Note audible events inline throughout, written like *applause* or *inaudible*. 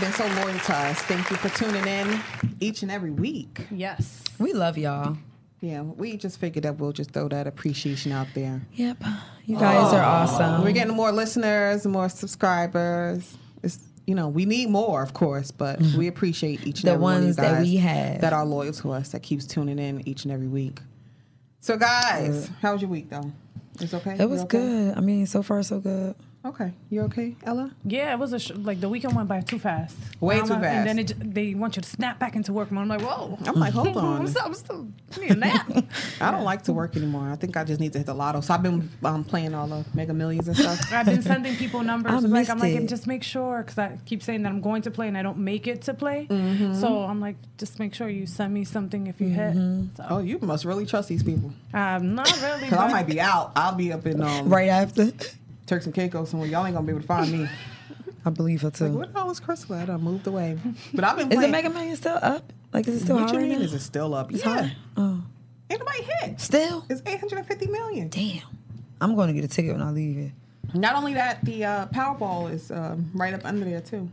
guys have been so loyal to us. Thank you for tuning in each and every week. Yes. We love y'all. Yeah, we just figured that we'll just throw that appreciation out there. Yep. You guys are awesome. We're getting more listeners, more subscribers. It's you know we need more, of course, but we mm-hmm. appreciate each and The every one of you ones that we have. that are loyal to us, that keeps tuning in each and every week. So, guys, how was your week though? It's okay. It was okay? good. I mean, so far so good. Okay, you okay, Ella? Yeah, it was a sh- like the weekend went by too fast. Way I'm too fast. And then it, j- they want you to snap back into work. And I'm like, whoa. I'm like, hold *laughs* on. What's up? I'm still I need a nap. *laughs* I don't like to work anymore. I think I just need to hit the lotto. So I've been um, playing all the Mega Millions and stuff. I've been sending people *laughs* numbers. I like I'm like, it. just make sure because I keep saying that I'm going to play and I don't make it to play. Mm-hmm. So I'm like, just make sure you send me something if you Mm-hmm. hit. So Oh, you must really trust these people. I'm not really. Cause I might be out. I'll be up in um, Right after. Turks and Caicos somewhere. Y'all ain't gonna be able to find me. I believe her Like, too. what the hell is Crystal at? I moved away. But I've been Is the Mega Million still up? Like, is it still what hot you right mean? now? Is it still up? It's yeah. hot. Oh, Ain't nobody hit. still? It's 850 million. Damn. I'm going to get a ticket when I leave here. Not only that, the uh, Powerball is um, right up under there too.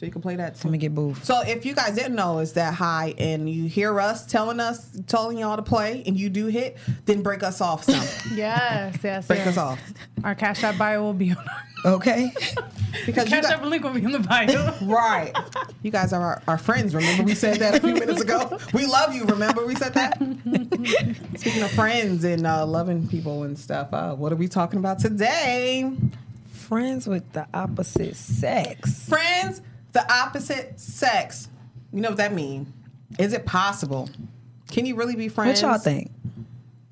So you can play that too. gonna get both. So if you guys didn't know it's that high and you hear us telling us, telling y'all to play and you do hit, then break us off some. *laughs* Yes, yes. break yes. us off. Our Cash App bio will be on. Okay. *laughs* Because you Cash got, App link will be in the bio. *laughs* Right. You guys are our, our friends. Remember we said that a few minutes ago? We love you. Remember we said that? Speaking of friends and uh, loving people and stuff, uh, what are we talking about today? Friends with the opposite sex. Friends, the opposite sex. You know what that means? Is it possible? Can you really be friends? What y'all think?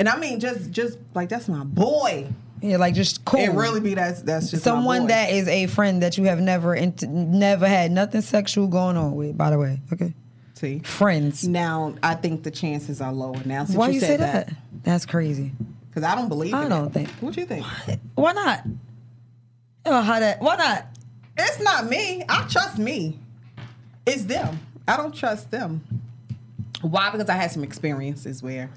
And I mean, just just like that's my boy. Yeah, like just cool. It really be that's that's just someone that is a friend that you have never int- never had nothing sexual going on with. By the way, okay, See. friends. Now I think the chances are lower now. Since Why you, you said say that? That's crazy. Because I don't believe. I don't it. think- What do you think? Why not? Oh, how that? Why not? It's not me. I trust me. It's them. I don't trust them. Why? Because I had some experiences where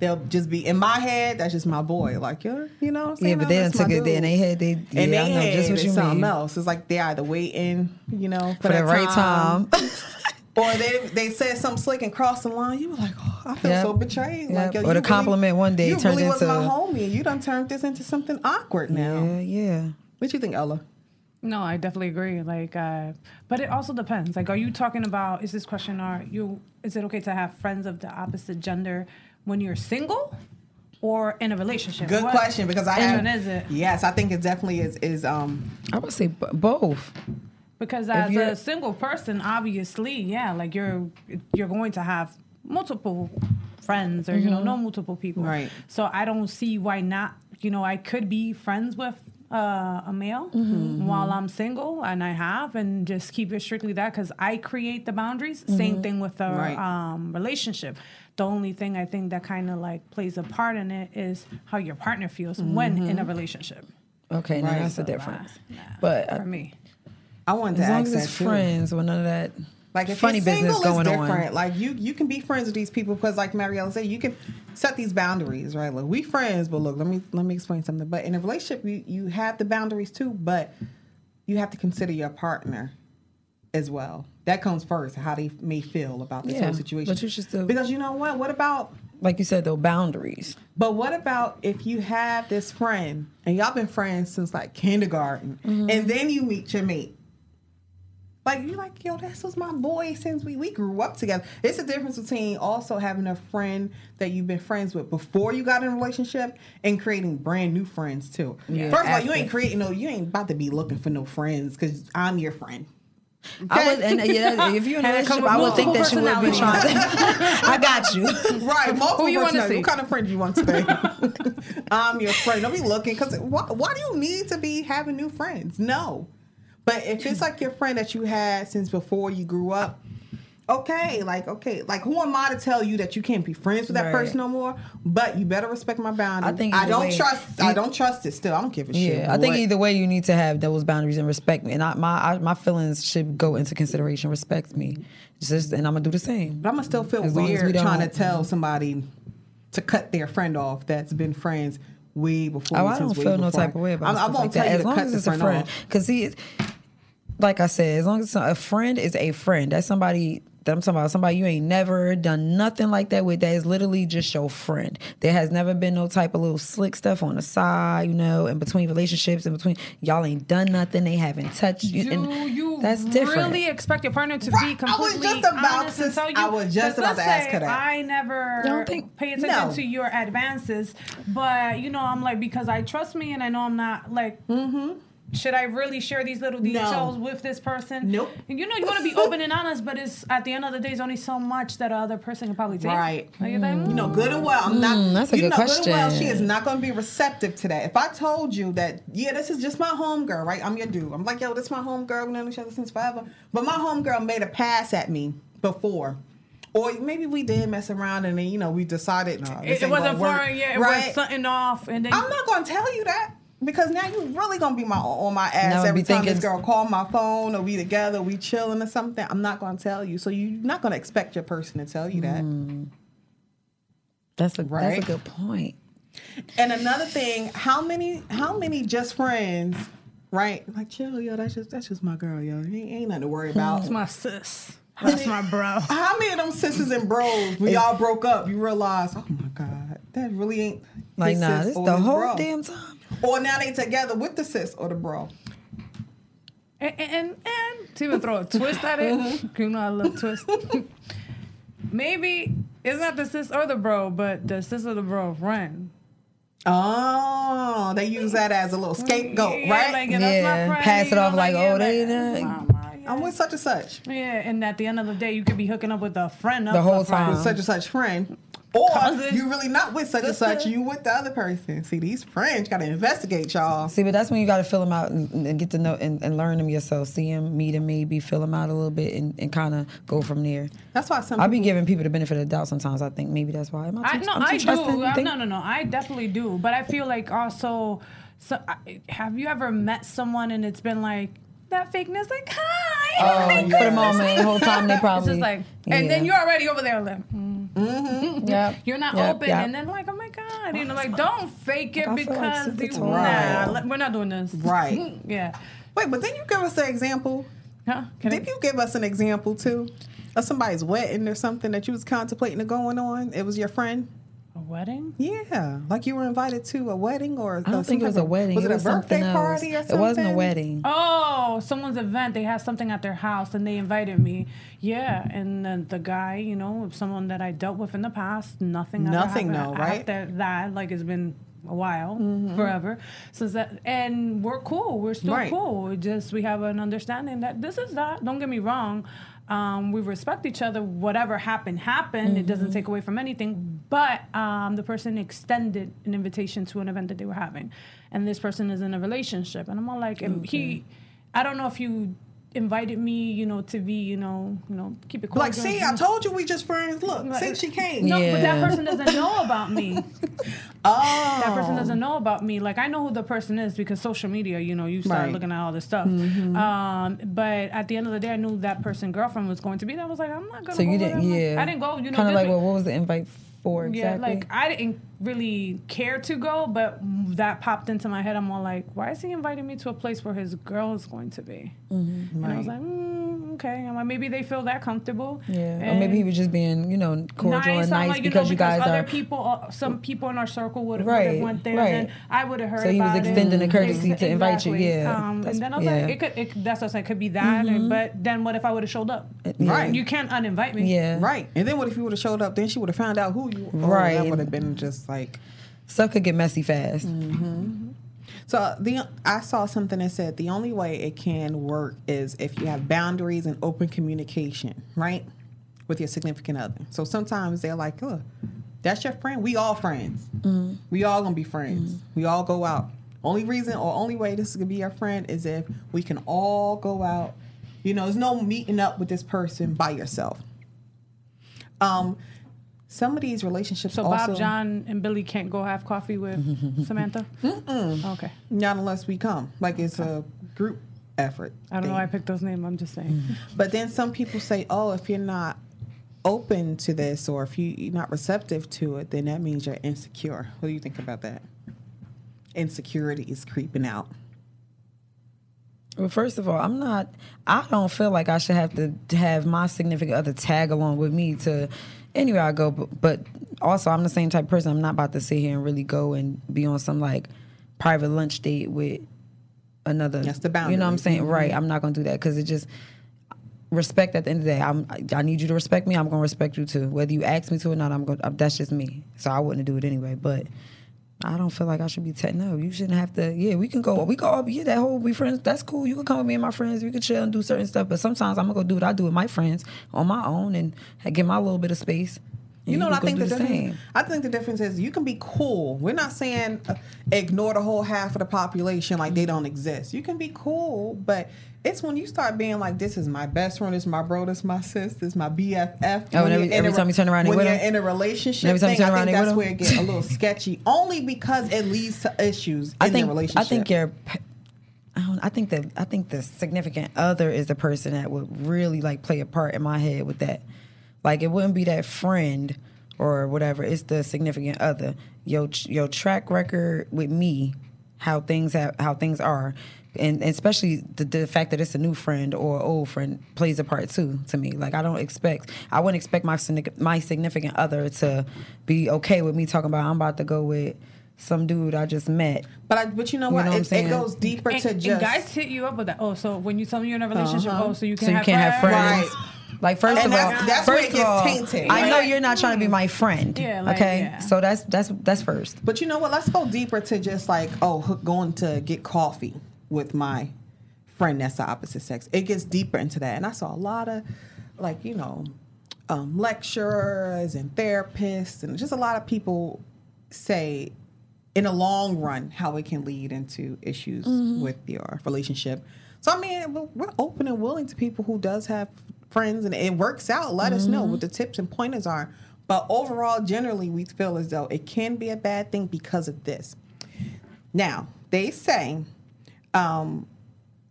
they'll just be in my head. That's just my boy. Like you're, you know. What I'm saying? Yeah, but they done that's my took it there and they had they. And yeah, they I know had just what you something mean. else. It's like they either waiting, you know, for, For the right time. *laughs* or they they said something slick and crossed the line. You were like, oh, I feel Yep. so betrayed. Yep. Like, yo, Or the really- compliment one day you turned really was into- my homie. You done turned this into something awkward now. Yeah, yeah. What you think, Ella? No, I definitely agree. Like, uh, but it also depends. Like, are you talking about? Is this question? Are you? Is it okay to have friends of the opposite gender when you're single, or in a relationship? Good What- question because I Which have. is it? Yes, I think it definitely is. Is um. I would say b- both. Because as a single person, obviously, yeah, like you're you're going to have multiple friends or you know know multiple people. Right. So I don't see why not. You know, I could be friends with uh, a male while I'm single, and I have, and just keep it strictly that because I create the boundaries. Same thing with a Right. um, relationship. The only thing I think that kind of like plays a part in it is how your partner feels when in a relationship. Okay, now Right. that's the So, difference. nah, nah, But for me. I wanted to as long ask as that it's too. friends with none of that Like if funny you're business single, going different. on. Like you, you can be friends with these people because, like Mariella said, you can set these boundaries, right? Like we friends, but look, let me let me explain something. But in a relationship, you you have the boundaries too, but you have to consider your partner as well. That comes first. How they may feel about this Yeah, whole situation. but you should still- because you know what? What about Like you said, though, boundaries. but what about if you have this friend and y'all been friends since like kindergarten, Mm-hmm. and then you meet your mate? Like you're like, yo, this was my boy since we, we grew up together. It's a difference between also having a friend that you've been friends with before you got in a relationship and creating brand new friends too. Yeah, First of all, you ain't creating no, you ain't about to be looking for no friends because I'm your friend. I would, and uh, yeah, if you're in a And it come relationship, I would think that you would be trying to. *laughs* I got you. Right, multiple Who you wanna see? What kind of friend you want today? *laughs* I'm your friend. Don't be looking because why, why do you need to be having new friends? No, but if it's like your friend that you had since before you grew up, okay, like okay, like who am I to tell you that you can't be friends with that Right. person no more? But you better respect my boundaries. I think I don't way- trust. I don't trust it. Still, I don't give a shit. Yeah, I think what- either way you need to have those boundaries and respect me, and I, my I, my feelings should go into consideration. Respect me, just and I'm gonna do the same. But I'm gonna still feel As as we weird trying to tell somebody to cut their friend off that's been friends way before. Oh, I don't feel no type of way about it. I'm, I won't like tell that. you As long as it's a friend because see, it- like I said, as long as a friend is a friend, that's somebody that I'm talking about. Somebody you ain't never done nothing like that with. That is literally just your friend. There has never been no type of little slick stuff on the side, you know, in between relationships, in between y'all ain't done nothing. They haven't touched you. Do and you that's different. really expect your partner to Right. be I was completely just about honest to- and tell you? I was just 'cause about to let's ask say her that. I never Don't think- pay attention No. to your advances, but you know, I'm like because I trust me and I know I'm not like. Mm-hmm. Should I really share these little details with this person? Nope. And you know, you want to be open and honest, but it's at the end of the day, it's only so much that other person can probably take. Right. Like, you're You know, mm. good and well, I'm not. Mm, that's a you good know, good and well, she is not going to be receptive to that. If I told you that, yeah, this is just my homegirl, right? I'm your dude. I'm like, yo, this is my homegirl. We've known each other since forever. But my homegirl made a pass at me before. Or maybe we did mess around and then, you know, we decided, no, this It, it wasn't gonna for work. yeah, it right? was something off, and then I'm not going to tell you that. Because now you really gonna be my on my ass Now every be time this girl call my phone or we together, we chilling or something. I'm not gonna tell you, so you're not gonna expect your person to tell you that. Hmm. that's a Right. that's a good point. And another thing, how many how many just friends, right? Like chill, yo, that's just that's just my girl, yo. Ain't, ain't nothing to worry about. that's my sis. That's my bro. How many of them sisters and bros when y'all broke up, you realize, oh my god, that really ain't Like nah, sis this or the whole bro. damn time. Or now they together with the sis or the bro. And, and, and to even throw a twist at it, mm-hmm. *laughs* you know I love twist. *laughs* Maybe it's not the sis or the bro, but the sis or the bro friend. Oh, they use that as a little scapegoat, Yeah, right? Like, yeah, that's my friend, pass it off like, oh, yeah, oh, they like, done- oh, mama, yeah. I'm with such and such, Yeah, and at the end of the day, you could be hooking up with a friend of The whole a friend. time. with such and such friend. Or Cousin. you really not with such Sister. and such, you with the other person. See, these friends gotta investigate y'all. See, but that's when you got to fill them out and, and get to know and, and learn them yourself. See them, meet them, maybe fill them out a little bit, and, and kind of go from there. That's why some I'll be giving people the benefit of the doubt sometimes. I think maybe that's why. Am I I too, no, I'm too I do. trusting? I, no, no, no. I definitely do. But I feel like also, so I- have you ever met someone and it's been like that fakeness, like hi, Oh, for the moment, the whole time they *laughs* probably. It's probably. just like, and then you're already over there like, mm. Mm-hmm. Yep. *laughs* you're not Yep, open, yep. and then like, oh my god, you know, like don't fake it Like, I feel like because you, tall. nah, we're not doing this, Right. *laughs* yeah, Wait, but then you give us an example. huh? Can Did I- you give us an example too? Of somebody's wedding or something that you was contemplating going on? It was your friend? A wedding? Yeah. Like you were invited to a wedding or I don't think it was a wedding. Was it, it was a birthday something else. party or something? It wasn't a wedding. Oh, someone's event. They had something at their house and they invited me. Yeah, and then the guy, you know, someone that I dealt with in the past, nothing. Nothing, happened though, right? After that, like it's been a while, Mm-hmm. forever. Since that, and we're cool. We're still Right. cool. We just we have an understanding that this is that. Don't get me wrong. Um, we respect each other. Whatever happened, happened. It Mm-hmm. doesn't take away from anything. But um, the person extended an invitation to an event that they were having, and this person is in a relationship. And I'm all like, and he, I don't know if you invited me, you know, to be, you know, you know, keep it cool. Like, see, I told you we just friends. Look, Like- see, she came. No, but that person doesn't know about me. *laughs* Oh. That person doesn't know about me. Like I know who the person is because social media, you know, you start Right. Mm-hmm. looking at all this stuff. Um, but at the end of the day, I knew that person girlfriend was going to be. there. I was like, I'm not gonna. So go you didn't, them. Like, yeah. I didn't go. You know, kind of like, well, what was the invite for exactly? yeah, like I didn't really care to go, but that popped into my head. I'm all like, why is he inviting me to a place where his girl is going to be? And I was like, mm, okay. I'm like, maybe they feel that comfortable. yeah, or maybe he was just being, you know, cordial and I'm nice like, because know, you guys other are. people, uh, some people in our circle would have Right, went there. right. And I would have heard. So he was about it. extending the courtesy Ex- to invite you, yeah. Um, and then I was yeah. Mm-hmm. like, it could. It, that's what I said. It could be that. and- but then what if I would have showed up? Yeah. Right. You can't uninvite me. Yeah. Right. And then what if you would have showed up? Then she would have found out who you were. Right. That would have been just like. Stuff could get messy fast. So the I saw something that said the only way it can work is if you have boundaries and open communication, right, with your significant other. So sometimes they're like, "Look, that's your friend. We all friends. We all gonna be friends. We all go out. Only reason or only way this is gonna be your friend is if we can all go out. You know, there's no meeting up with this person by yourself. Um, some of these relationships So also Bob, John, and Billy can't go have coffee with *laughs* Samantha. Okay. not unless we come. Like it's a group effort. I don't know why I picked those names. I'm just saying. *laughs* But then some people say, oh, if you're not open to this or if you're not receptive to it, then that means you're insecure. What do you think about that? Insecurity is creeping out. Well, first of all, I'm not. I don't feel like I should have to have my significant other tag along with me to anywhere I go. But, but also, I'm the same type of person. I'm not about to sit here and really go and be on some like private lunch date with another. That's the boundary. You know what I'm saying? Mm-hmm. Right. I'm not gonna do that because it just respect. At the end of the day, I'm. I need you to respect me. I'm gonna respect you too. Whether you ask me to or not, I'm gonna. Uh, that's just me. So I wouldn't do it anyway. But. I don't feel like I should be. Te- no, you shouldn't have to. Yeah, we can go. We go. all Yeah, that whole be friends. That's cool. You can come with me and my friends. We can chill and do certain stuff. But sometimes I'm gonna go do what I do with my friends on my own and get my little bit of space. And You know what I think the difference. I think the difference is you can be cool. We're not saying uh, ignore the whole half of the population like they don't exist. You can be cool, but it's when you start being like, "This is my best friend, this is my bro, this is my sis, this is my BFF." Oh, and every- every a- time you turn around, when you're in a relationship Every time you thing, turn I around, think they with that's where it gets a little sketchy. Only because it leads to issues in I think the relationship. I think your I don't I think that I think the significant other is the person that would really like play a part in my head with that. Like it wouldn't be that friend or whatever. It's the significant other. Your your track record with me, how things have how things are. And and especially the, the fact that it's a new friend or old friend plays a part too to me. Like I don't expect, I wouldn't expect my significant- my significant other to be okay with me talking about I'm about to go with some dude I just met. But I, but you know You what? know what it, it goes deeper And, to and just guys hit you up with that. Oh, so when you tell me you're in a relationship, Uh-huh. oh, so you can't, so you have can't have friends. Right. Like first And of all, that's- that's where first it of gets all, tainted. I know you're not trying to be my friend. Yeah, like, okay. yeah. So that's that's that's first. But you know what? Let's go deeper to just like, oh, going to get coffee with my friend that's the opposite sex. It gets deeper into that. And I saw a lot of, like, you know, um, lecturers and therapists and just a lot of people say in the long run how it can lead into issues with your relationship. So I mean, we're- we're open and willing to people who does have friends and it works out. Let us know what the tips and pointers are. But overall, generally, we feel as though it can be a bad thing because of this. Now, they say um,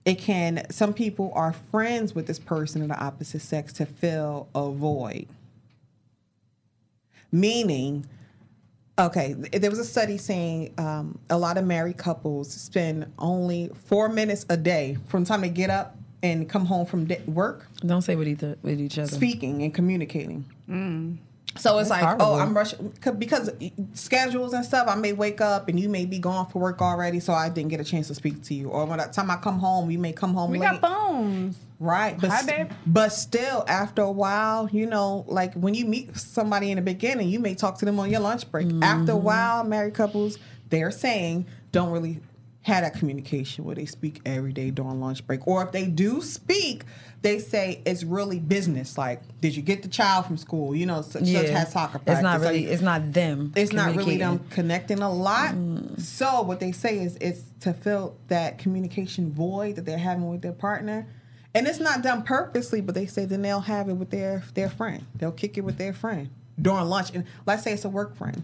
it can, some people are friends with this person of the opposite sex to fill a void. Meaning, okay, there was a study saying um, a lot of married couples spend only four minutes a day from the time they get up and come home from di- work Don't say with each with each other. speaking and communicating. So it's That's like, oh. I'm rushing because schedules and stuff. I may wake up and you may be gone for work already, so I didn't get a chance to speak to you. Or by the time I come home, you may come home We late. got phones. Right, but Hi, babe. but still, after a while, you know, like when you meet somebody in the beginning, you may talk to them on your lunch break. After a Mm-hmm. while, married couples, they're saying don't really have that communication where they speak every day during lunch break, or if they do speak, they say it's really business. Like, did you get the child from school? You know, such, such has soccer practice. It's not Like. It's not them. it's not really them connecting a lot. Mm. So what they say is it's to fill that communication void that they're having with their partner. And it's not done purposely, but they say then they'll have it with their their friend. They'll kick it with their friend during lunch. And let's say it's a work friend.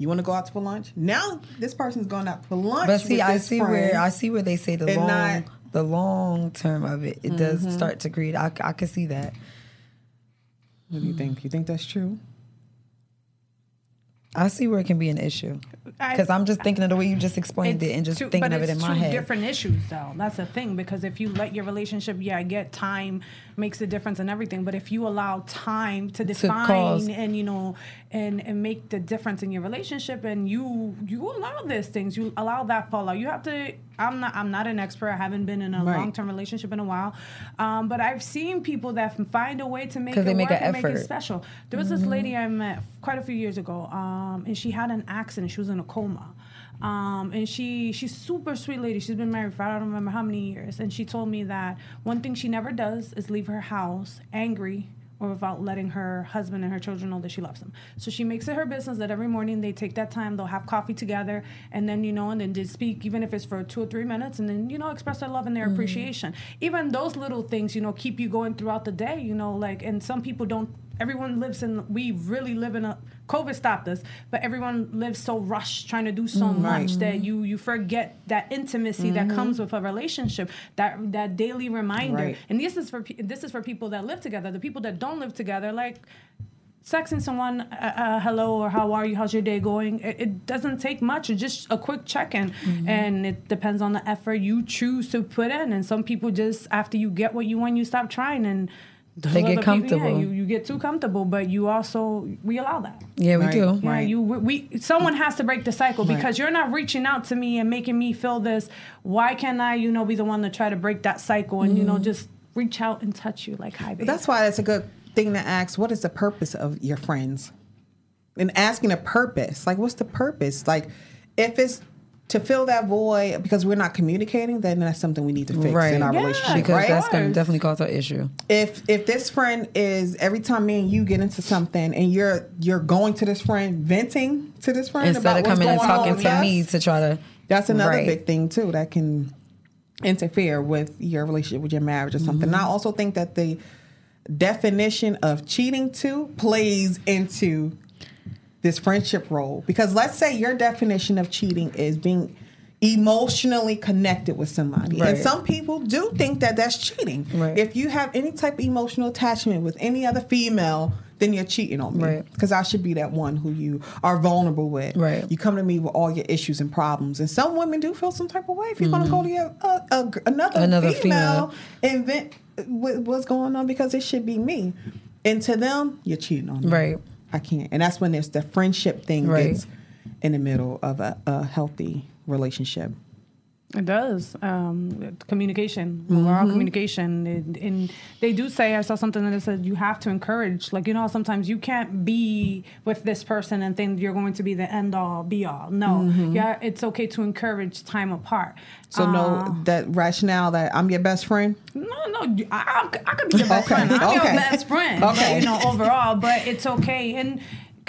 You want to go out to for lunch? Now this person's going out for lunch. But see, I see where I see where they say the long not- the long term of it. It Mm-hmm. does start to create. I, I can see that. What do you think? You think that's true? I see where it can be an issue because I'm just thinking of the way you just explained it and just two- thinking of it in my two head. different issues, though. That's the thing because if you let your relationship, yeah, I get time makes a difference and everything, but if you allow time to define cause- and you know and and make the difference in your relationship, and you you allow these things, you allow that fallout. You have to. I'm not. I'm not an expert. I haven't been in a Right. long term relationship in a while, um, but I've seen people that find a way to make it they make work an and make it special. There was this lady I met quite a few years ago, um, and she had an accident. She was in a coma. Um, and she she's super sweet lady. She's been married for I don't remember how many years. And she told me that one thing she never does is leave her house angry or without letting her husband and her children know that she loves them. So she makes it her business that every morning they take that time, they'll have coffee together, and then you know, and then just speak, even if it's for two or three minutes, and then you know, express their love and their mm. appreciation. Even those little things, you know, keep you going throughout the day. You know, like and some people don't. Everyone lives in. We really live in a. COVID stopped us, but everyone lives so rushed, trying to do so much that you you forget that intimacy that comes with a relationship. That that daily reminder. Right. And this is for this is for people that live together. The people that don't live together, like sexing someone, uh, uh, hello or how are you? How's your day going? It, it doesn't take much. It's just a quick check in, Mm-hmm. and it depends on the effort you choose to put in. And some people just after you get what you want, you stop trying and. Those They get other people- comfortable. yeah, you, you get too comfortable, but you also we allow that. Yeah, we Right. do. Yeah, Right. you we, we someone has to break the cycle Right. because you're not reaching out to me and making me feel this. Why can't I, you know, be the one to try to break that cycle and you Mm-hmm. know just reach out and touch you like hi, babe. That's why it's a good thing to ask what is the purpose of your friends? And asking a purpose. Like, what's the purpose? Like, if it's to fill that void because we're not communicating, then that's something we need to fix Right. in our Yeah, relationship. Because right? that's going to definitely cause an issue. if if this friend is every time me and you get into something and you're you're going to this friend venting to this friend Instead about of coming and going on talking with to us, me to try to. that's another Right. big thing too that can interfere with your relationship with your marriage or something. Mm-hmm. I also think that the definition of cheating too plays into this friendship role. Because let's say your definition of cheating is being emotionally connected with somebody. And some people do think that that's cheating. Right. if you have any type of emotional attachment with any other female then you're cheating on me. Right. because i should be that one who you are vulnerable with. Right. you come to me with all your issues and problems. And some women do feel some type of way. If you're going to go to your, uh, gr- another, Mm-hmm. Another female, and vent what's going on because it should be me. And to them you're cheating on me. Right. I can't. And that's when there's the friendship thing Right. gets in the middle of a, a healthy relationship. It does. Um, communication, overall Mm-hmm. communication. And, and they do say, I saw something that said you have to encourage. Like, you know, sometimes you can't be with this person and think you're going to be the end all, be all. No. Mm-hmm. Yeah, it's okay to encourage time apart. So Uh, no, that rationale that I'm your best friend. No, no, I, I, I could be your best Okay, friend. I'm okay. your best friend. Okay. You know, overall, but it's okay. And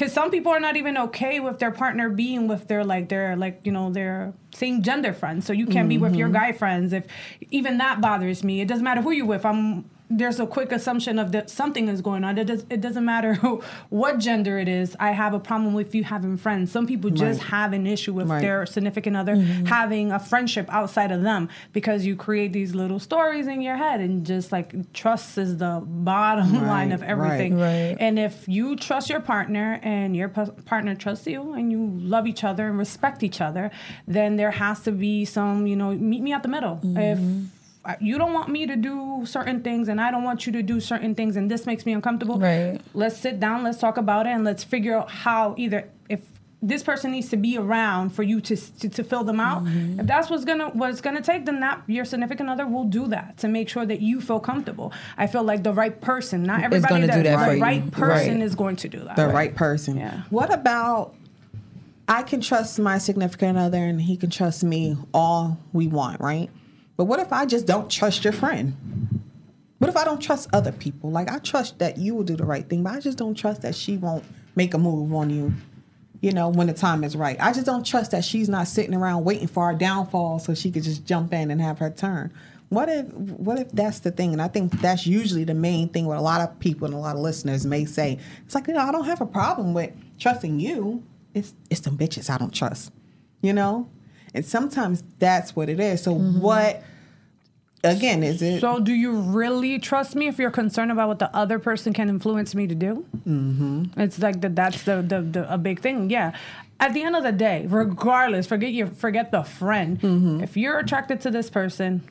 because some people are not even okay with their partner being with their like their like you know their same gender friends. So you can't be with your Mm-hmm. guy friends. If even that bothers me, it doesn't matter who you're with. I'm there's a quick assumption of that something is going on. It does it doesn't matter who, *laughs* what gender it is. I have a problem with you having friends. Some people just Right. have an issue with Right. their significant other having a friendship outside of them because you create these little stories in your head and just like trust is the bottom Right, *laughs* line of everything. And if you trust your partner and your p- partner trusts you and you love each other and respect each other, then there has to be some, you know, meet me at the middle. If uh, you don't want me to do certain things and I don't want you to do certain things and this makes me uncomfortable. Right. Let's sit down, let's talk about it and let's figure out how either if this person needs to be around for you to to, to fill them out. Mm-hmm. If that's what's gonna what's gonna take, then that your significant other will do that to make sure that you feel comfortable. I feel like the right person, not everybody gonna does, do that the for you. right person Right. is going to do that. The right person. Yeah. What about I can trust my significant other and he can trust me all we want, right? But what if I just don't trust your friend? What if I don't trust other people? Like I trust that you will do the right thing, but I just don't trust that she won't make a move on you, you know, when the time is right. I just don't trust that she's not sitting around waiting for our downfall so she could just jump in and have her turn. What if what if that's the thing? And I think that's usually the main thing what a lot of people and a lot of listeners may say. It's like, you know, I don't have a problem with trusting you. It's it's some bitches I don't trust. You know? And sometimes that's what it is. So mm-hmm. what again is it So, do you really trust me if you're concerned about what the other person can influence me to do? Mm-hmm. It's like that. That's the, the the a big thing. Yeah. At the end of the day, regardless, forget your forget the friend. Mm-hmm. If you're attracted to this person,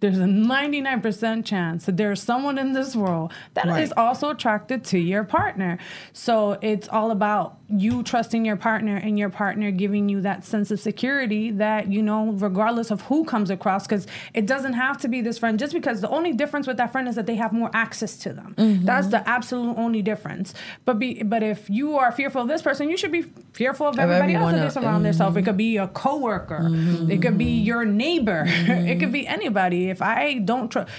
there's a 99% chance that there's someone in this world that is Right. also attracted to your partner. So it's all about you trusting your partner and your partner giving you that sense of security that, you know, regardless of who comes across, because it doesn't have to be this friend, just because the only difference with that friend is that they have more access to them. Mm-hmm. That's the absolute only difference. But be, but if you are fearful of this person, you should be fearful of everybody else that else. is around themselves. It mm-hmm. could be a coworker. It could be mm-hmm. your neighbor. *laughs* it could be anybody. If I don't trust,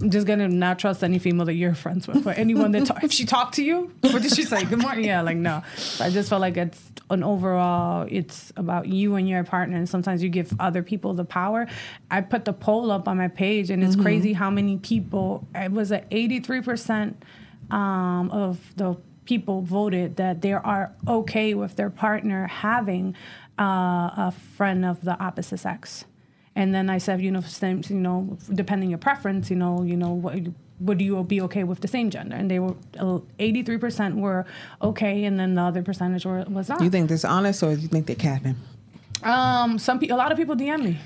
I'm just gonna not trust any female that you're friends with or anyone that talk, *laughs* if she talked to you, what did she say? Good morning. Yeah, like no. I just felt like it's an overall. It's about you and your partner, and sometimes you give other people the power. I put the poll up on my page, and it's crazy how many people. It was at 83 percent um, of the people voted that they are okay with their partner having uh, a friend of the opposite sex. And then I said, you know, same, you know, depending your preference, you know, you know what would you be okay with the same gender? And they were eighty three percent were okay, and then the other percentage were was not. You think this honest, or you think they're capping? Um, some pe- a lot of people DM me.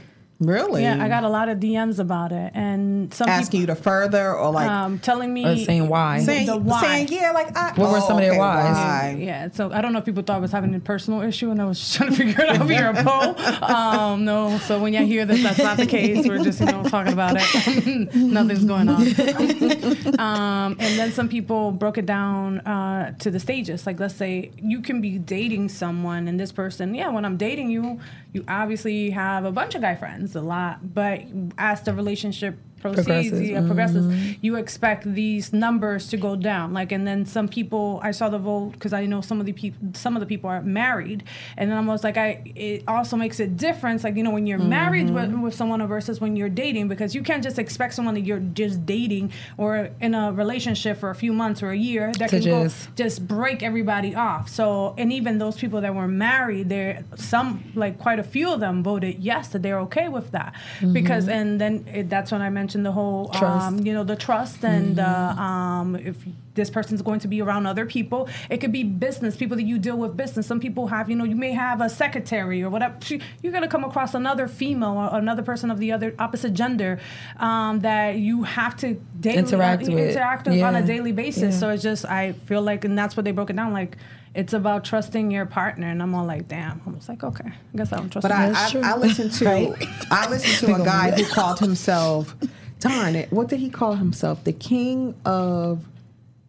Really? Yeah, I got a lot of DMs about it, and some asking you to further or like um, telling me Or saying why. saying, the why. saying yeah, like I, What were some of their okay, whys? why? Yeah, so I don't know if people thought I was having a personal issue, and I was *laughs* just trying to figure it out via a poll. Um, no, so when you hear this, that's not the case. We're just you know talking about it. *laughs* Nothing's going on. *laughs* um, and then some people broke it down uh, to the stages. Like, let's say you can be dating someone, and this person, yeah, when I'm dating you, you obviously have a bunch of guy friends, a lot, but as the relationship proceeds, Progresses. yeah, progresses, mm-hmm. you expect these numbers to go down. Like, and then some people, I saw the vote because I know some of the people, some of the people are married, and then I was like, I, it also makes a difference. Like, you know, when you're married mm-hmm. with, with someone versus when you're dating, because you can't just expect someone that you're just dating or in a relationship for a few months or a year that To can go just- just break everybody off. So, and even those people that were married, there some like quite a few of them voted yes that they're okay with that mm-hmm. because, and then it, that's when I mentioned the whole, um, you know, the trust and uh, um, if this person's going to be around other people, it could be business people that you deal with business. Some people have, you know, you may have a secretary or whatever. You're gonna come across another female or another person of the other opposite gender um, that you have to daily, Interact uh, with. interact with on a daily basis. Yeah. So it's just I feel like, and that's what they broke it down like. It's about trusting your partner, and I'm all like, "Damn!" I'm just like, "Okay, I guess I don't trust." But I, That's I. I listened to *laughs* Right. I listened to a guy who called himself darn it. What did he call himself? The king of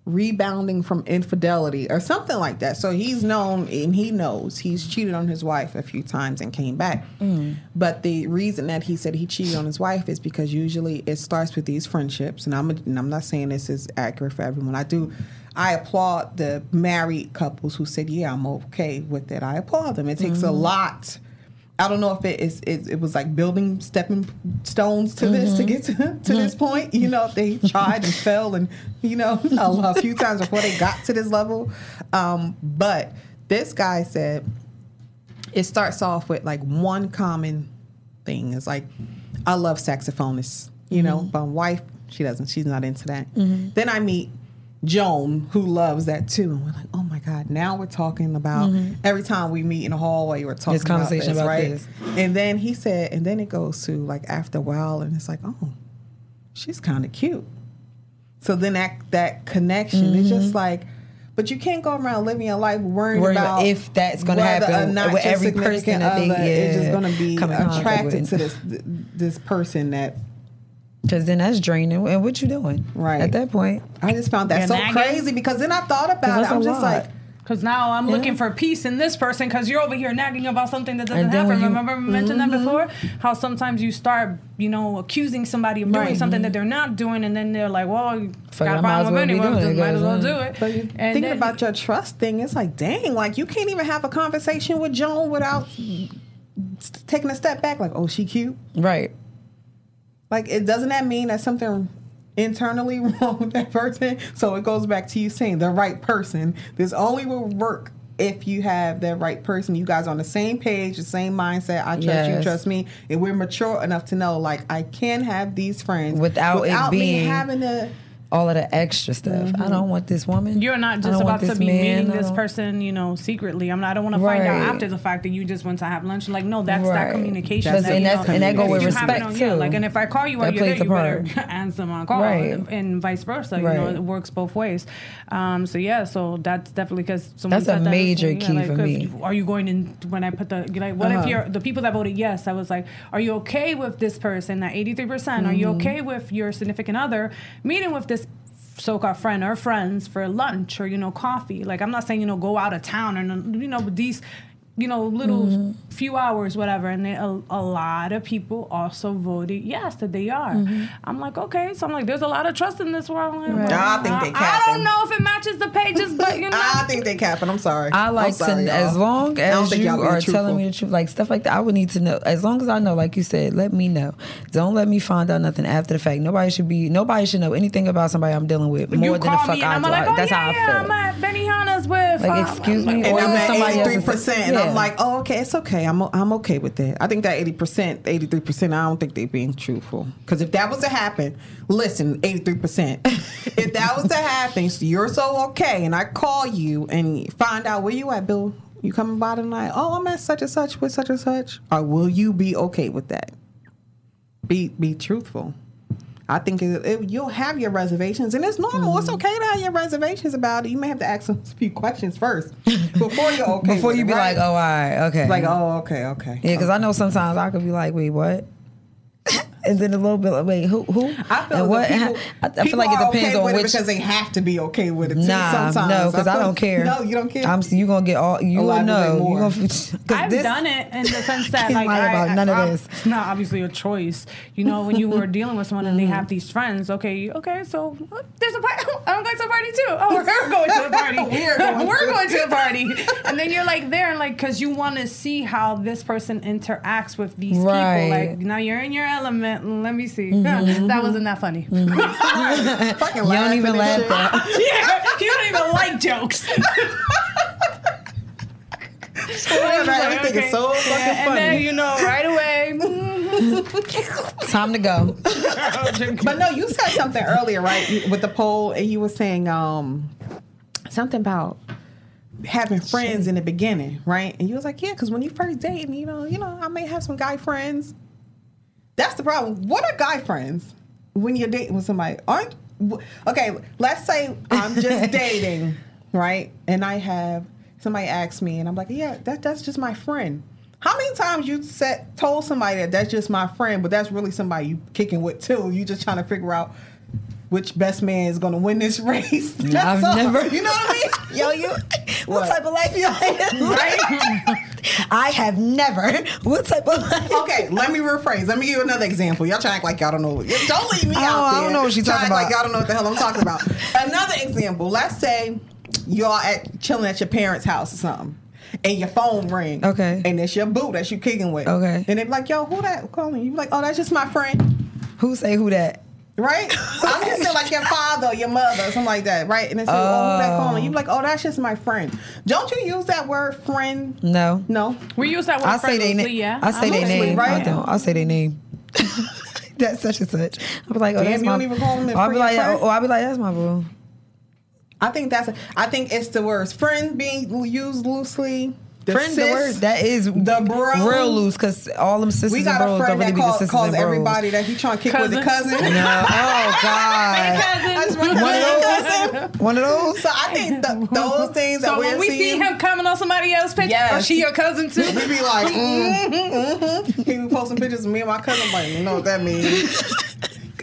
rebounding from infidelity or something like that. So he's known and he knows he's cheated on his wife a few times and came back. Mm. But the reason that he said he cheated on his wife is because usually it starts with these friendships. And I'm and I'm not saying this is accurate for everyone. I do I applaud the married couples who said yeah I'm okay with it. I applaud them. It takes a mm-hmm. lot I don't know if it is it, it was like building stepping stones to this to mm-hmm. get to, to this mm-hmm. point. You know, if they tried and fell and you know *laughs* a, a few times before they got to this level. Um, but this guy said it starts off with like one common thing. It's like I love saxophonists, you know, but my wife she doesn't. She's not into that. Then I meet Joan, who loves that too. And we're like, oh my God, now we're talking about mm-hmm. every time we meet in the hallway, we're talking This conversation about this, about right? this. And then he said, and then it goes to like after a while, and it's like, oh, she's kind of cute. So then that that connection is just mm-hmm. like, but you can't go around living your life worrying Worried about if that's gonna happen or not with every person significant that they- other is just going to be come in contact attracted to this this person that Because then that's draining. And what you doing? Right. At that point. I just found that You're so nagging? crazy because then I thought about it. that's a I'm just lot. like, Because now I'm looking for peace in this person because you're over here nagging about something that doesn't happen. you- Remember I mentioned that mm-hmm. before? How sometimes you start, you know, accusing somebody of doing Right. something that mm-hmm. they're not doing, and then they're like, well, you Fuck, got I a might as problem with well be anyone, doing it, just might as well do it. but you And thinking then- about your trust thing, it's like, dang, like you can't even have a conversation with Joan without taking a step back. Like, oh, she cute. Right. Like, it doesn't that mean that something internally *laughs* wrong with that person? So it goes back to you saying the right person. This only will work if you have that right person. You guys on the same page, the same mindset. I trust you, trust me, and we're mature enough to know like I can have these friends Without it without me being- having to. All of the extra stuff. I don't want this woman. You're not just about to be man. meeting this person, you know, secretly. I'm not. I don't want to find out after the fact that you just went to have lunch. Like, no, that's that communication. That's- that, and that's- know, and that go with you have it respect, on- Yeah, too. like, and if I call you while That you're there, you better *laughs* answer my call, Right. and vice versa. You Right. know, it works both ways. Um, so yeah, so that's definitely because That's a major key for me. Are you going in when I put the like? What if Uh-huh. you're the people that voted yes? I was like, are you okay with this person? That 83 percent. Are you Mm-hmm. okay with your significant other meeting with this? So-called friend or friends for lunch or you know coffee. Like i'm not saying you know go out of town and you know these you know little Mm-hmm. few hours whatever and they, a, a lot of people also voted yes that they are Mm-hmm. i'm like okay so i'm like there's a lot of trust in this world I'm like, Right. well, I think they I, don't know if it matches the pages but you *laughs* know I think they capping. I'm sorry. I like sorry, to, y'all. as long as you are truthful. telling me the truth, like stuff like that, I would need to know. As long as I know, like you said, let me know. Don't let me find out nothing after the fact. Nobody should be, nobody should know anything about somebody I'm dealing with more you than the fuck me I and do. I'm like, oh That's yeah, how I feel. I'm at Benihana's was with. Like, excuse me, And Or I'm at somebody else's- 83%. And yeah. I'm like, oh, okay, it's okay. I'm, I'm okay with that. I think that 80%, 83%, I don't think they're being truthful. Because if that was to happen, listen, 83%. *laughs* if that was to happen, so you're so okay, and I call you and find out where you at, Bill. You coming by tonight? Oh, I'm at such and such with such and such. Or will you be okay with that? Be be truthful. I think it, it, you'll have your reservations, and it's normal. It's Mm-hmm. okay to have your reservations about it. You may have to ask a *laughs* few questions first *laughs* before you're okay. Before you it, be right? like, oh, all right, okay. like, oh, okay, okay. Yeah, because I know sometimes I could be like, wait, what? And then a little bit like, wait, who? Who? I feel and what, people, I, I feel people like it are depends okay on with it which. because they have to be okay with it. Too, Nah, sometimes. no, because I feel- don't care. No, you don't care. I'm you gonna get all you I will know. You more. gonna, *laughs* 'cause I've this- done it in the *laughs* sense that like lie I, about none of this. It's not obviously a choice. You know, when you were *laughs* dealing with someone and they have these friends. Okay, okay, so uh, there's a party. I'm going to a party too. Oh, we're going to a party. We're going we're to- going to a party. And then you're like there and like because you want to see how this person interacts with these Right. people. Like now you're in your element. Let me see. *laughs* that wasn't that funny. *laughs* Fucking You don't even laugh shit. at. yeah, you don't even like jokes. *laughs* Yeah, right, Everything Okay. is so fucking Yeah, funny. And then you know right away. Time to go. But no, you said something earlier, right? With the poll, and you were saying um something about having friends in the beginning, right? And you was like, yeah, because when you first date, you know, you know, I may have some guy friends. That's the problem. What are guy friends when you're dating with somebody? Aren't okay? Let's say I'm just *laughs* dating, right? And I have somebody ask me, and I'm like, yeah, that that's just my friend. How many times you said told somebody that that's just my friend, but that's really somebody you kicking with too? You just trying to figure out which best man is going to win this *laughs* race. I've all. never- you know what I mean? *laughs* Yo, you. What, What? type of life you? *laughs* Right? I have never. What type of life? Okay, let me rephrase. Let me give you another example. Y'all try to act like y'all don't know. Don't leave me don't- out I don't know what she's talking act Like y'all don't know what the hell I'm talking about. another example. Let's say y'all at chilling at your parents' house or something. And your phone ring. Okay. And it's your boo that you kicking with. Okay. And they be like, yo, who that calling? You like, oh, that's just my friend. Who say who that? Right? *laughs* I'm just saying like your father or your mother or something like that, right? And they say, oh, who that calling? You be like, oh, that's just my friend. Don't you use that word friend? No. No. We use that word I say they friend name. loosely, yeah. I say they loosely, name. I right? don't. I say they name. *laughs* that's such and such. I'll be like, oh, Damn, that's you my. don't even call them a I'll be like, friend? oh, I'll be like, that's my boo. I think that's. I think it's the words friend being used loosely. The Friend, the word that is the bro. real loose because all them sisters We and got a bros friend don't really that be the calls, sisters calls everybody that he trying to kick with the cousin. Cousin. No. *laughs* Oh God. I just One of those. One of those. So I think th- those things that So we're when we see him coming on somebody else's picture, Yes. she your cousin too? we be like, mm-hmm, *laughs* mm-hmm. he be posting pictures of me and my cousin. I'm like, you know what that means?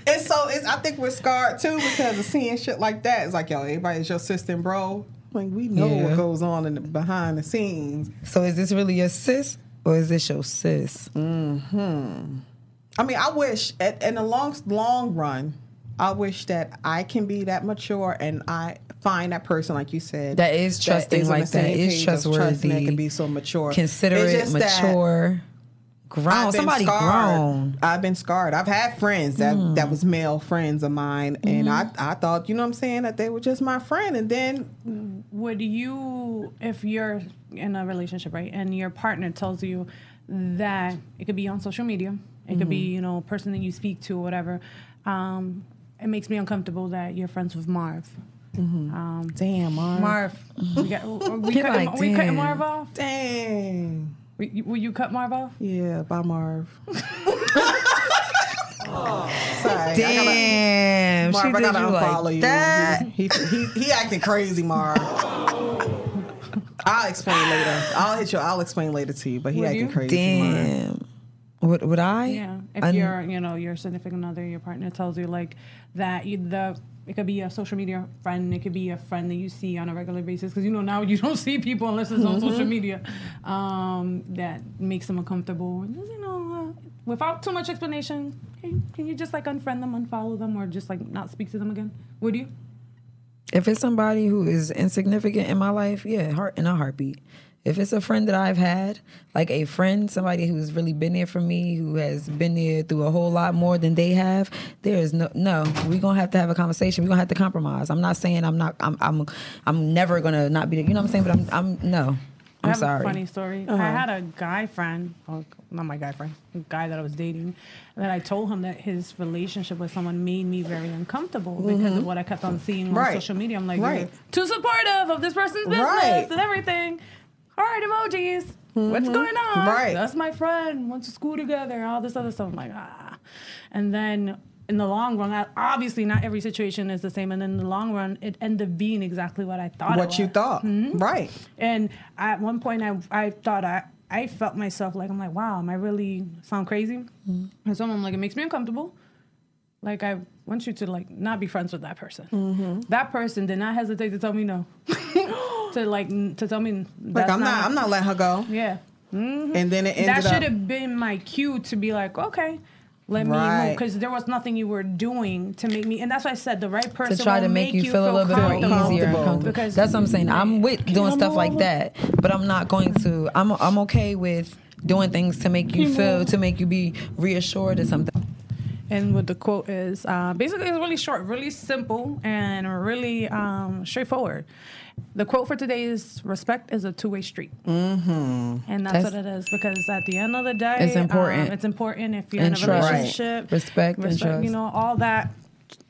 And so it's, I think we're scarred too because of seeing shit like that. It's like, yo, everybody's your sister and bro. Like we know Yeah. what goes on in the, behind the scenes. So is this really your sis or is this your sis? Hmm. I mean, I wish at, in the long long run, I wish that I can be that mature and I find that person, like you said, That is trusting is on the like that, is trustworthy, that can be so mature, Considerate, that mature, grown. I've been Somebody scarred. grown. I've been scarred. I've had friends that that was male friends of mine, and Mm-hmm. I I thought, you know what I'm saying, that they were just my friend, and then Would you, if you're in a relationship, right, and your partner tells you that it could be on social media, it could be you know a person that you speak to or whatever, um, it makes me uncomfortable that you're friends with Marv. Um, damn, Marv. Marv, we, got, we, *laughs* You're cutting, like, we cutting damn. Marv off. dang, We- you- Will you cut Marv off? yeah, bye, Marv. *laughs* Sorry, I gotta- Damn, Marv, she I did gotta you unfollow like you. that. He, he he acting crazy, Marv. I'll explain later. I'll hit you. I'll explain later to you. But he Would acting you? crazy. Marv. Damn. Would would I? Yeah, if I- your you know your significant other, your partner tells you like that, you, the it could be a social media friend, it could be a friend that you see on a regular basis because you know now you *laughs* don't see people unless it's on social media. Um, that makes them uncomfortable. And just, you know, uh, without too much explanation, can, can you just like unfriend them, unfollow them, or just like not speak to them again? Would you? If it's somebody who is insignificant in my life, yeah, heart in a heartbeat. If it's a friend that I've had, like a friend, somebody who's really been there for me, who has been there through a whole lot more than they have, there is no no. We're gonna have to have a conversation. We're gonna have to compromise. I'm not saying I'm not. I'm I'm I'm never gonna not be. there. You know what I'm saying? But I'm I'm no. I I'm have sorry. a funny story. I uh-huh. had a guy friend, well, not my guy friend, a guy that I was dating, that I told him that his relationship with someone made me very uncomfortable because of mm-hmm. what I kept on seeing on social media. I'm like, Right. you're too supportive of this person's business Right. and everything. Heart emojis. What's mm-hmm. going on? Right. That's my friend. Went to school together. All this other stuff. I'm like, ah. And then in the long run, obviously not every situation is the same. And in the long run, it ended up being exactly what I thought. What you thought, mm-hmm. right? And at one point, I I thought I I felt myself like I'm like, wow, am I really sound crazy? Mm-hmm. And someone I'm like, it makes me uncomfortable. Like I want you to like not be friends with that person. That person did not hesitate to tell me no. *laughs* to like to tell me Like that's I'm not, I'm not letting her go. Yeah, And then it ended that should have been my cue to be like, okay. Let me move because there was nothing you were doing to make me, and that's why I said the right person to try will to make, you feel, a little bit more comfortable. easier and Comfortable. comfortable. Because- That's what I'm saying. I'm with doing stuff like that, but I'm not going to. I'm I'm okay with doing things to make you feel to make you be reassured or something. And what the quote is uh, basically it's really short, really simple, and really um, straightforward. The quote for today is "Respect is a two-way street," mm-hmm. and that's, That's- what it is. Because at the end of the day, It's important. Um, it's important if you're And in a trust. relationship, Respect and trust. You know, all that.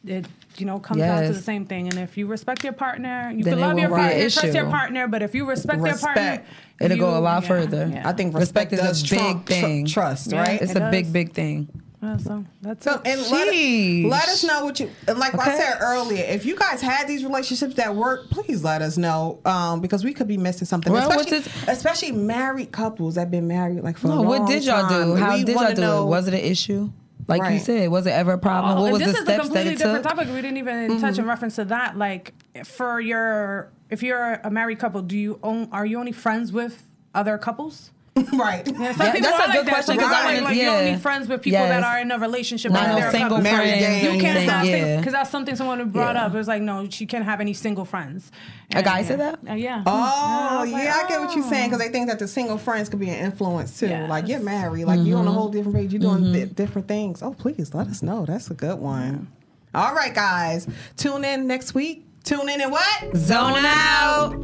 It you know comes down to the same thing. And if you respect your partner, you Then can love your won't partner, trust your partner. But if you respect, your partner, Respect. It'll go a lot yeah, further. yeah. I think Respect respect, is a big trump tr- thing. trust, Yeah. right? It's It a big big thing. Yeah, so that's So it. and let, Sheesh. let us know what you and like I said earlier. If you guys had these relationships that work, please let us know um, because we could be missing something. Well, what especially, did- especially married couples that've been married like for a No, long what did y'all time. do? How We did y'all do know- it? Was it an issue? Like you said, was it ever a problem? Oh, what and was this the is a steps that completely different topic. We didn't even Mm-hmm. touch in reference to that. Like for your, if you're a married couple, do you own? Are you only friends with other couples? *laughs* right. Yeah, some Yeah, people that's are a like good that. question, because people I are like, wanna- you don't need friends with people that are in a relationship. Not and no a single couple. Friends. gang You can't thing, have yeah. because that's something someone brought Yeah. up. It was like, no, she can't have any single friends. A guy And, said that? Uh, yeah. Oh was yeah, like, I get what you're saying oh. because they think that the single friends could be an influence too. Yes. Like you're married, like you're on Mm-hmm. a whole different page. You're doing di- different things. Oh please let us know. That's a good one. All right, guys, tune in next week. Tune in and what? Zone out.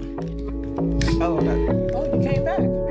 Oh, okay.